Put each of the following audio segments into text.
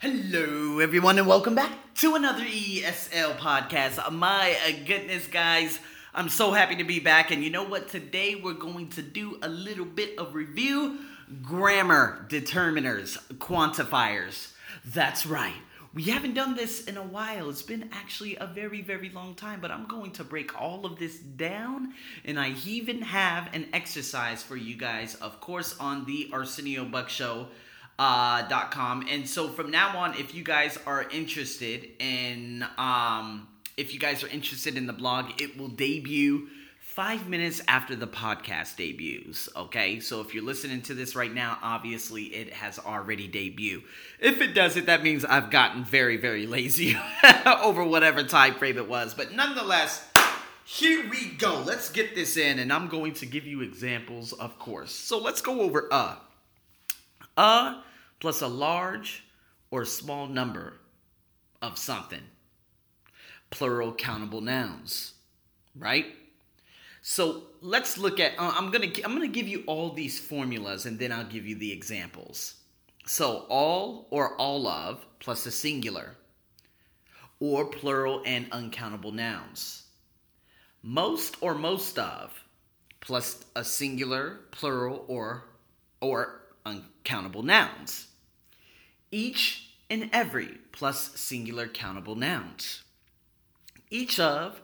Hello, everyone, and welcome back to another ESL podcast. My uh, goodness, guys, I'm so happy to be back. And you know what? Today we're going to do a little bit of review grammar determiners, quantifiers. That's right. We haven't done this in a while. It's been actually a very, very long time, but I'm going to break all of this down. And I even have an exercise for you guys, of course, on the Arsenio Buck Show uh, com. And so from now on, if you guys are interested in, um, if you guys are interested in the blog, it will debut five minutes after the podcast debuts. Okay, so if you're listening to this right now, obviously it has already debuted. If it doesn't, that means I've gotten very, very lazy over whatever time frame it was. But nonetheless, here we go. Let's get this in, and I'm going to give you examples, of course. So let's go over uh. Uh plus a large or small number of something. Plural countable nouns, right? So let's look at. Uh, I'm gonna I'm gonna give you all these formulas and then I'll give you the examples. So all or all of plus a singular, or plural and uncountable nouns. Most or most of plus a singular, plural, or or uncountable nouns each and every plus singular countable nouns. Each of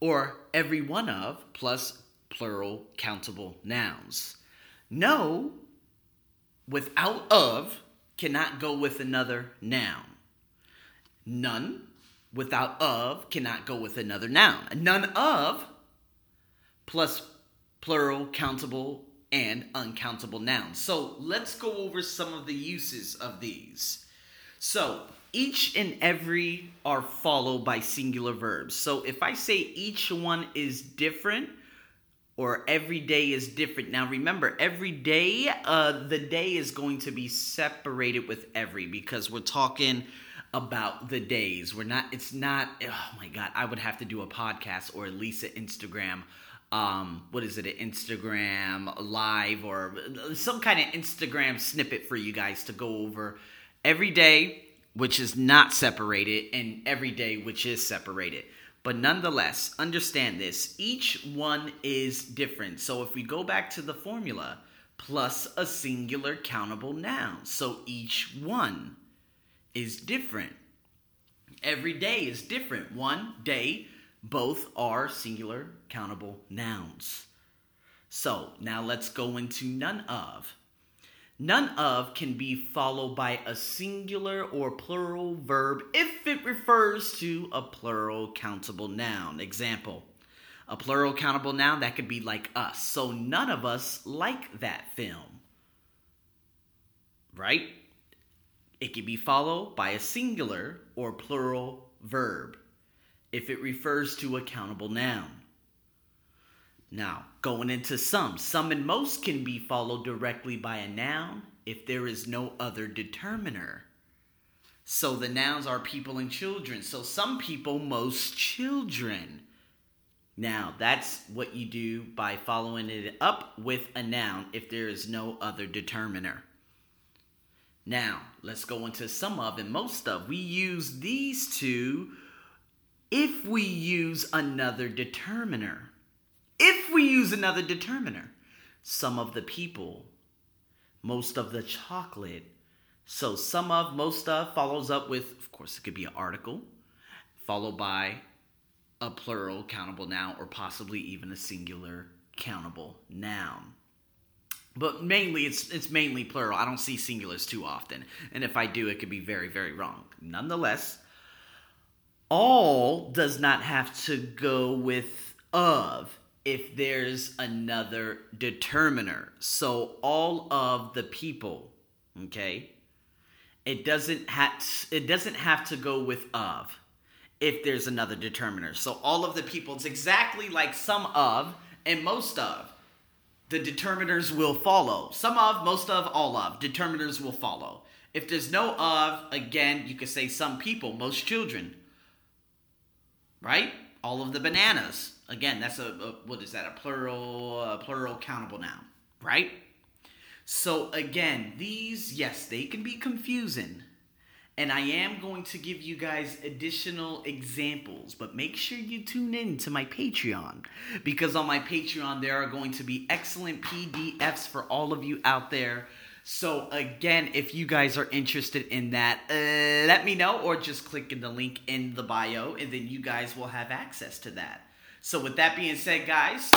or every one of plus plural countable nouns. No without of cannot go with another noun. None without of cannot go with another noun. None of plus plural countable and uncountable nouns. So let's go over some of the uses of these. So each and every are followed by singular verbs. So if I say each one is different, or every day is different. Now remember, every day, uh, the day is going to be separated with every because we're talking about the days. We're not. It's not. Oh my god, I would have to do a podcast or at least an Instagram um, what is it, an Instagram live or some kind of Instagram snippet for you guys to go over every day, which is not separated, and every day, which is separated. But nonetheless, understand this each one is different. So if we go back to the formula, plus a singular countable noun. So each one is different. Every day is different. One day both are singular countable nouns. So now let's go into none of. None of can be followed by a singular or plural verb if it refers to a plural countable noun. Example, a plural countable noun that could be like us. So none of us like that film. Right? It can be followed by a singular or plural verb if it refers to a countable noun. Now, going into some, some and most can be followed directly by a noun if there is no other determiner. So the nouns are people and children. So some people, most children. Now, that's what you do by following it up with a noun if there is no other determiner. Now, let's go into some of and most of. We use these two if we use another determiner. If we use another determiner, some of the people, most of the chocolate. So some of, most of follows up with, of course, it could be an article, followed by a plural countable noun or possibly even a singular countable noun. But mainly, it's it's mainly plural. I don't see singulars too often, and if I do, it could be very very wrong. Nonetheless, all does not have to go with of if there's another determiner. So all of the people, okay? It doesn't have it doesn't have to go with of if there's another determiner. So all of the people, it's exactly like some of and most of. The determiners will follow. Some of, most of, all of. Determiners will follow. If there's no of, again, you could say some people, most children right? All of the bananas. Again, that's a, a what is that? A plural, a plural countable noun, right? So again, these yes, they can be confusing, and I am going to give you guys additional examples, but make sure you tune in to my Patreon because on my Patreon there are going to be excellent PDFs for all of you out there. So, again, if you guys are interested in that, uh, let me know or just click in the link in the bio and then you guys will have access to that. So, with that being said, guys,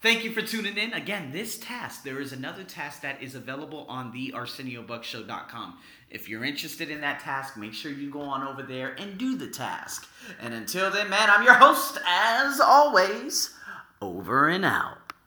Thank you for tuning in. Again, this task, there is another task that is available on the ArsenioBuckshow.com. If you're interested in that task, make sure you go on over there and do the task. And until then, man, I'm your host, as always, over and out.